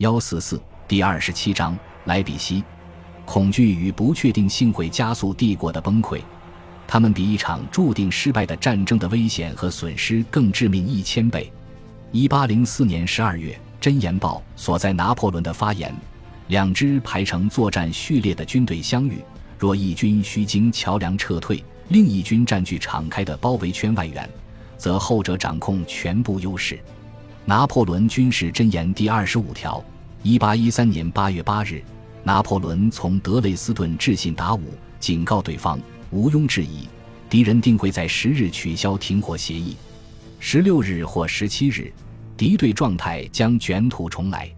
幺四四第二十七章莱比锡，恐惧与不确定性会加速帝国的崩溃，他们比一场注定失败的战争的危险和损失更致命一千倍。一八零四年十二月，《箴言报》所在拿破仑的发言：两支排成作战序列的军队相遇，若一军需经桥梁撤退，另一军占据敞开的包围圈外缘，则后者掌控全部优势。拿破仑军事箴言第二十五条：一八一三年八月八日，拿破仑从德累斯顿致信达武，警告对方毋庸置疑，敌人定会在十日取消停火协议，十六日或十七日，敌对状态将卷土重来。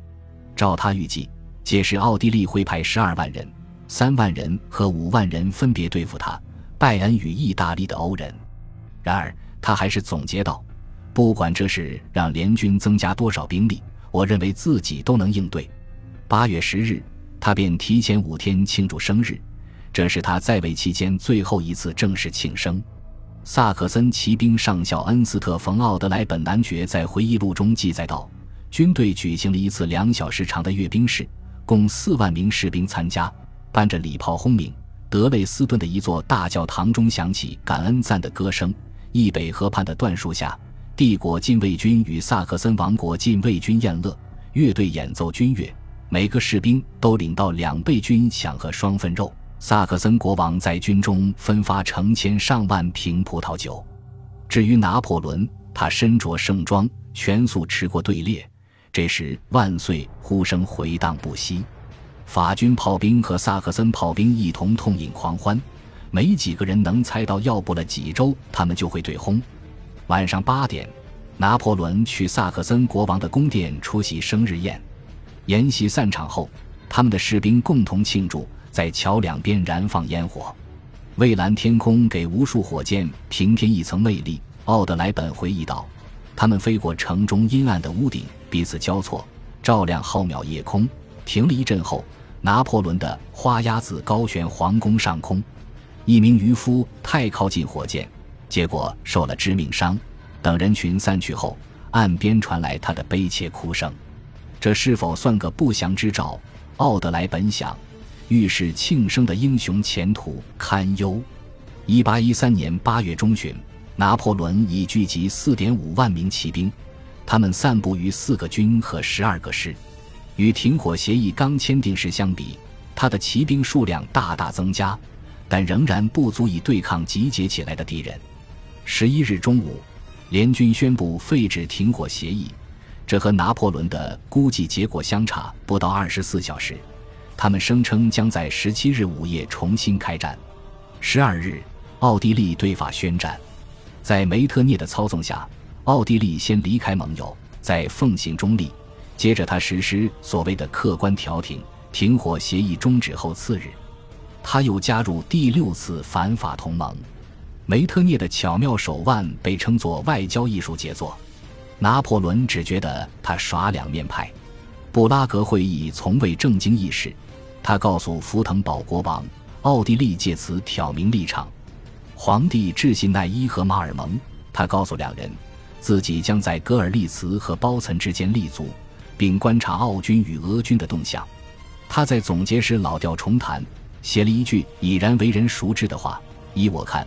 照他预计，届时奥地利会派十二万人、三万人和五万人分别对付他，拜恩与意大利的欧人。然而，他还是总结道。不管这是让联军增加多少兵力，我认为自己都能应对。八月十日，他便提前五天庆祝生日，这是他在位期间最后一次正式庆生。萨克森骑兵上校恩斯特·冯·奥德莱本男爵在回忆录中记载道：“军队举行了一次两小时长的阅兵式，共四万名士兵参加，伴着礼炮轰鸣，德累斯顿的一座大教堂中响起感恩赞的歌声。易北河畔的椴树下。”帝国禁卫军与萨克森王国禁卫军宴乐，乐队演奏军乐，每个士兵都领到两倍军饷和双份肉。萨克森国王在军中分发成千上万瓶葡萄酒。至于拿破仑，他身着盛装，全速驰过队列。这时，万岁呼声回荡不息，法军炮兵和萨克森炮兵一同痛饮狂欢。没几个人能猜到，要不了几周，他们就会对轰。晚上八点，拿破仑去萨克森国王的宫殿出席生日宴。宴席散场后，他们的士兵共同庆祝，在桥两边燃放烟火。蔚蓝天空给无数火箭平添一层魅力。奥德莱本回忆道：“他们飞过城中阴暗的屋顶，彼此交错，照亮浩渺夜空。停了一阵后，拿破仑的花鸭子高悬皇宫上空。一名渔夫太靠近火箭。”结果受了致命伤。等人群散去后，岸边传来他的悲切哭声。这是否算个不祥之兆？奥德莱本想，预示庆生的英雄前途堪忧。一八一三年八月中旬，拿破仑已聚集四点五万名骑兵，他们散布于四个军和十二个师。与停火协议刚签订时相比，他的骑兵数量大大增加，但仍然不足以对抗集结起来的敌人。十一日中午，联军宣布废止停火协议，这和拿破仑的估计结果相差不到二十四小时。他们声称将在十七日午夜重新开战。十二日，奥地利对法宣战，在梅特涅的操纵下，奥地利先离开盟友，在奉行中立。接着，他实施所谓的客观调停，停火协议终止后次日，他又加入第六次反法同盟。梅特涅的巧妙手腕被称作外交艺术杰作，拿破仑只觉得他耍两面派。布拉格会议从未正经议事，他告诉福腾堡国王，奥地利借此挑明立场。皇帝致信奈伊和马尔蒙，他告诉两人，自己将在格尔利茨和包岑之间立足，并观察奥军与俄军的动向。他在总结时老调重弹，写了一句已然为人熟知的话：“依我看。”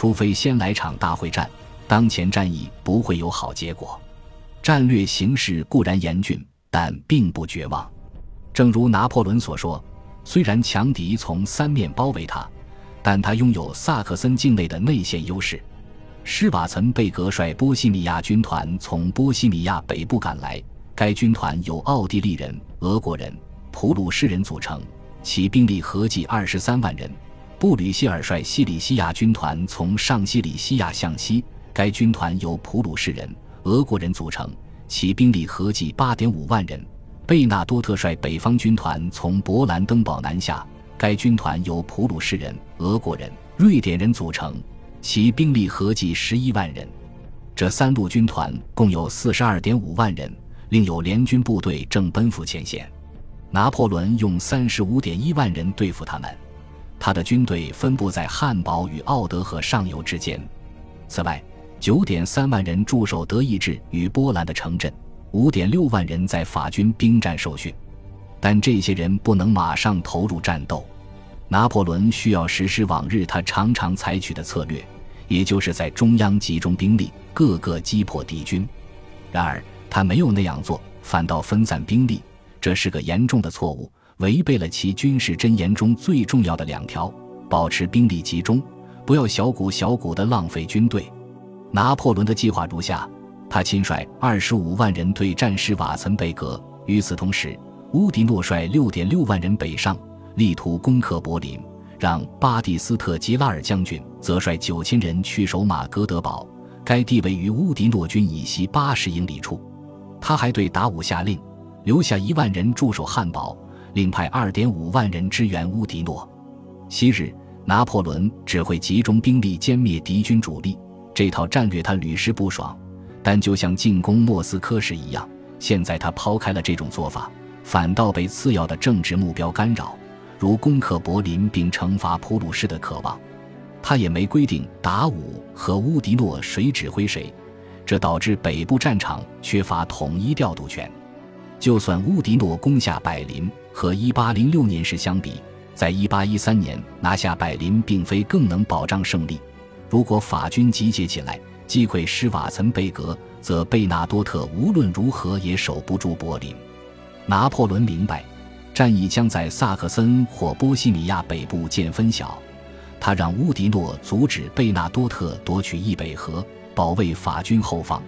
除非先来场大会战，当前战役不会有好结果。战略形势固然严峻，但并不绝望。正如拿破仑所说，虽然强敌从三面包围他，但他拥有萨克森境内的内线优势。施瓦岑贝格率波西米亚军团从波西米亚北部赶来，该军团由奥地利人、俄国人、普鲁士人组成，其兵力合计二十三万人。布吕希尔率西里西亚军团从上西里西亚向西，该军团由普鲁士人、俄国人组成，其兵力合计八点五万人。贝纳多特率北方军团从勃兰登堡南下，该军团由普鲁士人、俄国人、瑞典人组成，其兵力合计十一万人。这三路军团共有四十二点五万人，另有联军部队正奔赴前线。拿破仑用三十五点一万人对付他们。他的军队分布在汉堡与奥德河上游之间。此外，九点三万人驻守德意志与波兰的城镇，五点六万人在法军兵站受训，但这些人不能马上投入战斗。拿破仑需要实施往日他常常采取的策略，也就是在中央集中兵力，各个击破敌军。然而他没有那样做，反倒分散兵力，这是个严重的错误，违背了其军事箴言中最重要的两条：保持兵力集中，不要小股小股的浪费军队。拿破仑的计划如下：他亲率二十五万人对战施瓦岑贝格，与此同时，乌迪诺率六点六万人北上。力图攻克柏林，让巴蒂斯特·吉拉尔将军则率九千人去守马格德堡，该地位于乌迪诺军以西八十英里处。他还对达武下令，留下一万人驻守汉堡，另派二点五万人支援乌迪诺。昔日拿破仑只会集中兵力歼灭敌军主力，这套战略他屡试不爽。但就像进攻莫斯科时一样，现在他抛开了这种做法，反倒被次要的政治目标干扰。如攻克柏林并惩罚普鲁士的渴望，他也没规定达武和乌迪诺谁指挥谁，这导致北部战场缺乏统一调度权。就算乌迪诺攻下柏林，和1806年时相比，在1813年拿下柏林并非更能保障胜利。如果法军集结起来击溃施瓦岑贝格，则贝纳多特无论如何也守不住柏林。拿破仑明白。战役将在萨克森或波西米亚北部见分晓。他让乌迪诺阻止贝纳多特夺取易北河，保卫法军后方，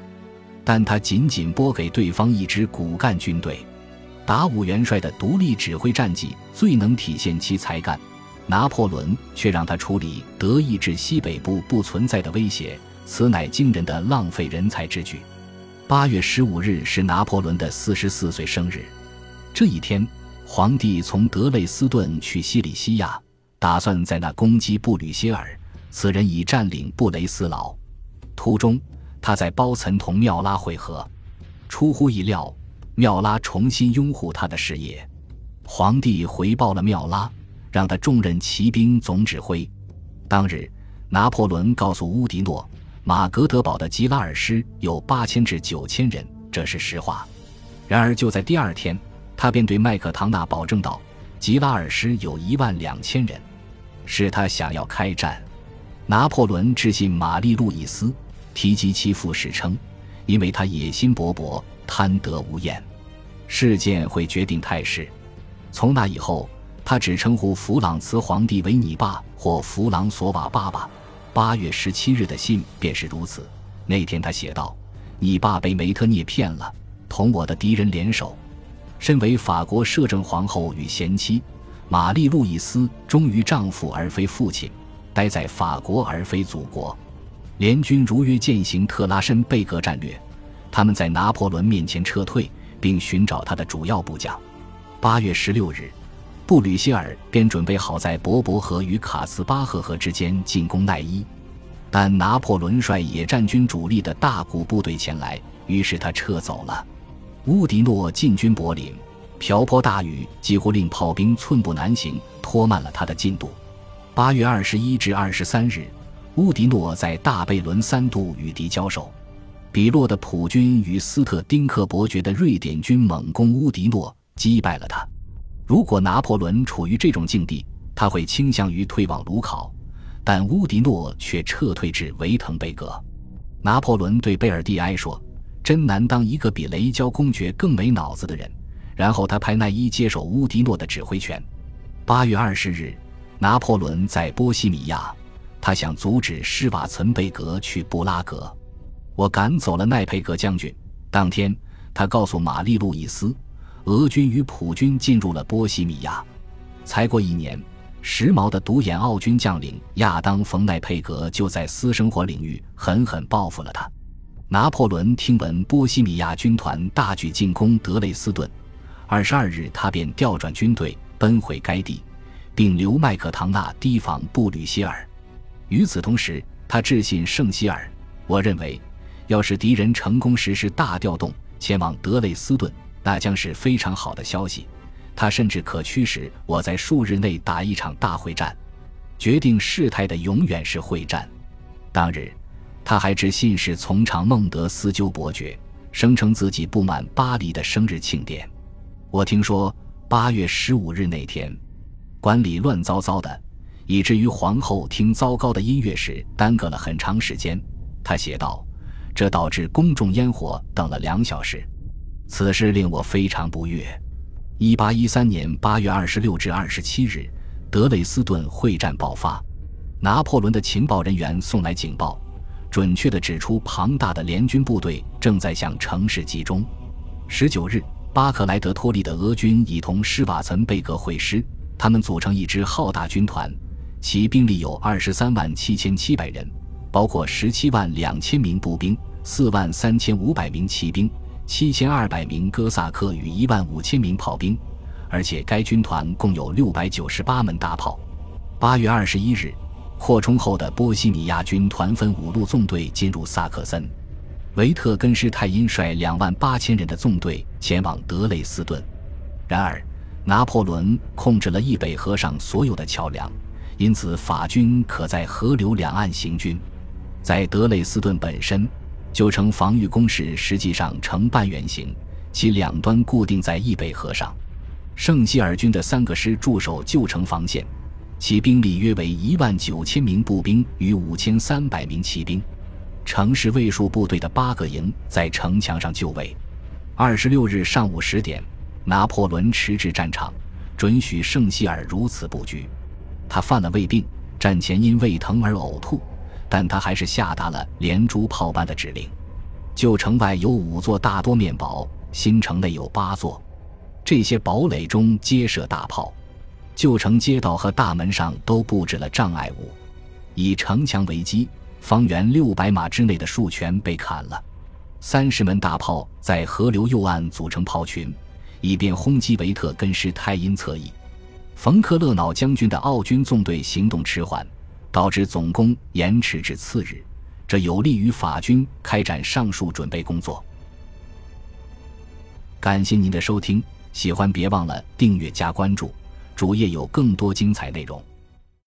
但他仅仅拨给对方一支骨干军队。达武元帅的独立指挥战绩最能体现其才干，拿破仑却让他处理德意志西北部不存在的威胁，此乃惊人的浪费人才之举。八月十五日是拿破仑的四十四岁生日，这一天。皇帝从德累斯顿去西里西亚，打算在那攻击布吕歇尔。此人已占领布雷斯劳。途中，他在包岑同缪拉会合。出乎意料，缪拉重新拥护他的事业。皇帝回报了缪拉，让他重任骑兵总指挥。当日，拿破仑告诉乌迪诺，马格德堡的吉拉尔师有八千至九千人，这是实话。然而，就在第二天。他便对麦克唐纳保证道：“吉拉尔师有一万两千人，是他想要开战。”拿破仑致信玛丽路易斯，提及其父史称：“因为他野心勃勃，贪得无厌。”事件会决定态势。从那以后，他只称呼弗朗茨皇帝为你爸或弗朗索瓦爸爸。八月十七日的信便是如此。那天他写道：“你爸被梅特涅骗了，同我的敌人联手。”身为法国摄政皇后与贤妻，玛丽路易斯忠于丈夫而非父亲，待在法国而非祖国。联军如约践行特拉申贝格战略，他们在拿破仑面前撤退，并寻找他的主要部将。八月十六日，布吕歇尔便准备好在博伯河与卡斯巴赫河之间进攻奈伊，但拿破仑率野战军主力的大股部队前来，于是他撤走了。乌迪诺进军柏林，瓢泼大雨几乎令炮兵寸步难行，拖慢了他的进度。八月二十一至二十三日，乌迪诺在大贝伦三度与敌交手。比洛的普军与斯特丁克伯爵的瑞典军猛攻乌迪诺，击败了他。如果拿破仑处于这种境地，他会倾向于退往卢考，但乌迪诺却撤退至维滕贝格。拿破仑对贝尔蒂埃说。真难当一个比雷焦公爵更没脑子的人。然后他派奈伊接手乌迪诺的指挥权。八月二十日，拿破仑在波西米亚，他想阻止施瓦岑贝格去布拉格。我赶走了奈佩格将军。当天，他告诉玛丽路易斯，俄军与普军进入了波西米亚。才过一年，时髦的独眼奥军将领亚当冯奈佩格就在私生活领域狠狠报复了他。拿破仑听闻波西米亚军团大举进攻德累斯顿，二十二日，他便调转军队奔回该地，并留麦克唐纳提防布吕歇尔。与此同时，他致信圣希尔：“我认为，要是敌人成功实施大调动前往德累斯顿，那将是非常好的消息。他甚至可驱使我在数日内打一场大会战。决定事态的永远是会战。”当日。他还致信使从长孟德斯鸠伯爵，声称自己不满巴黎的生日庆典。我听说八月十五日那天，馆里乱糟糟的，以至于皇后听糟糕的音乐时耽搁了很长时间。他写道：“这导致公众烟火等了两小时，此事令我非常不悦。”一八一三年八月二十六至二十七日，德累斯顿会战爆发，拿破仑的情报人员送来警报，准确地指出庞大的联军部队正在向城市集中。十九日，巴克莱德托利的俄军已同施瓦岑贝格会师，他们组成一支浩大军团，其兵力有二十三万七千七百人，包括十七万两千名步兵、四万三千五百名骑兵。七千二百名哥萨克与一万五千名炮兵，而且该军团共有六百九十八门大炮。八月二十一日，扩充后的波西米亚军团分五路纵队进入萨克森。维特根施泰因率两万八千人的纵队前往德累斯顿。然而，拿破仑控制了易北河上所有的桥梁，因此法军可在河流两岸行军。在德累斯顿本身。旧城防御工事实际上呈半圆形，其两端固定在易北河上。圣希尔军的三个师驻守旧城防线，其兵力约为一万九千名步兵与五千三百名骑兵。城市卫戍部队的八个营在城墙上就位。二十六日上午十点，拿破仑驰至战场，准许圣希尔如此布局。他犯了胃病，战前因胃疼而呕吐。但他还是下达了连珠炮般的指令。旧城外有五座大多面堡，新城内有八座。这些堡垒中皆设大炮。旧城街道和大门上都布置了障碍物，以城墙为基，方圆六百码之内的树全被砍了。三十门大炮在河流右岸组成炮群，以便轰击维特根施泰因侧翼。冯克勒瑙将军的奥军纵队行动迟缓。导致总攻延迟至次日，这有利于法军开展上述准备工作。感谢您的收听，喜欢别忘了订阅加关注，主页有更多精彩内容。